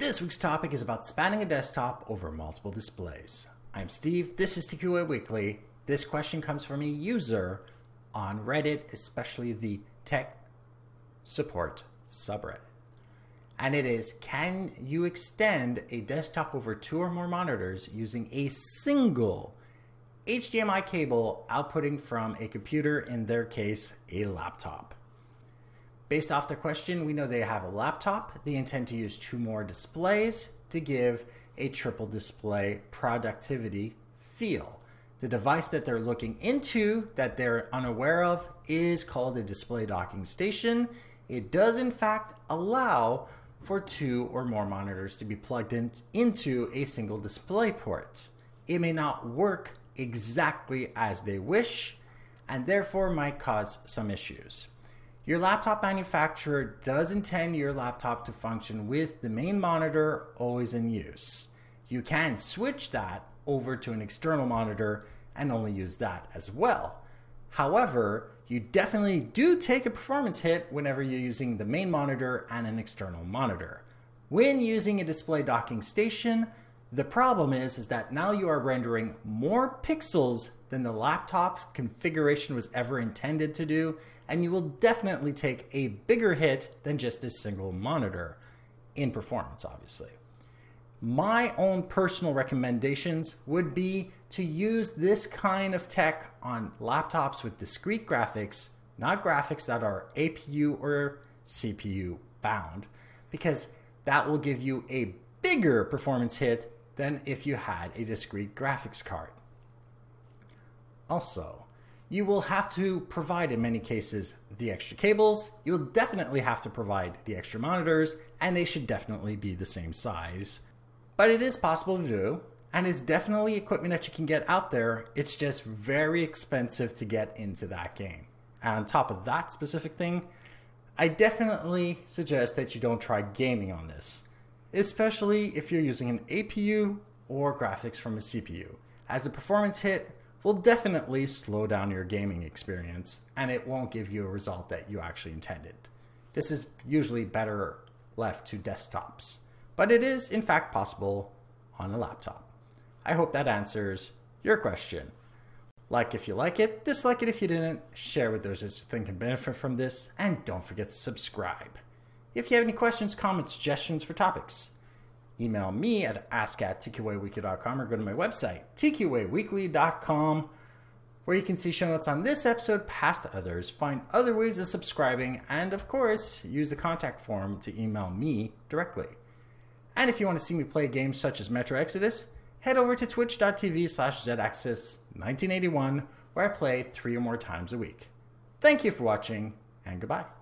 This week's topic is about spanning a desktop over multiple displays. I'm Steve, this is TQA Weekly. This question comes from a user on Reddit, especially the tech support subreddit. And it is Can you extend a desktop over two or more monitors using a single HDMI cable outputting from a computer, in their case, a laptop? Based off the question, we know they have a laptop. They intend to use two more displays to give a triple display productivity feel. The device that they're looking into that they're unaware of is called a display docking station. It does, in fact, allow for two or more monitors to be plugged in, into a single display port. It may not work exactly as they wish and therefore might cause some issues. Your laptop manufacturer does intend your laptop to function with the main monitor always in use. You can switch that over to an external monitor and only use that as well. However, you definitely do take a performance hit whenever you're using the main monitor and an external monitor. When using a display docking station, the problem is, is that now you are rendering more pixels than the laptop's configuration was ever intended to do, and you will definitely take a bigger hit than just a single monitor in performance, obviously. My own personal recommendations would be to use this kind of tech on laptops with discrete graphics, not graphics that are APU or CPU bound, because that will give you a bigger performance hit than if you had a discrete graphics card. Also, you will have to provide, in many cases, the extra cables. You will definitely have to provide the extra monitors, and they should definitely be the same size. But it is possible to do, and it's definitely equipment that you can get out there. It's just very expensive to get into that game. And on top of that specific thing, I definitely suggest that you don't try gaming on this, especially if you're using an APU or graphics from a CPU, as the performance hit will definitely slow down your gaming experience and it won't give you a result that you actually intended. This is usually better left to desktops, but it is in fact possible on a laptop. I hope that answers your question. Like if you like it, dislike it if you didn't, share with those who think can benefit from this, and don't forget to subscribe. If you have any questions, comments, suggestions for topics, email me at ask at tqaweekly.com or go to my website, tqaweekly.com, where you can see show notes on this episode, past others, find other ways of subscribing, and of course, use the contact form to email me directly. And if you want to see me play games such as Metro Exodus, head over to twitch.tv slash zaxis1981, where I play three or more times a week. Thank you for watching, and goodbye.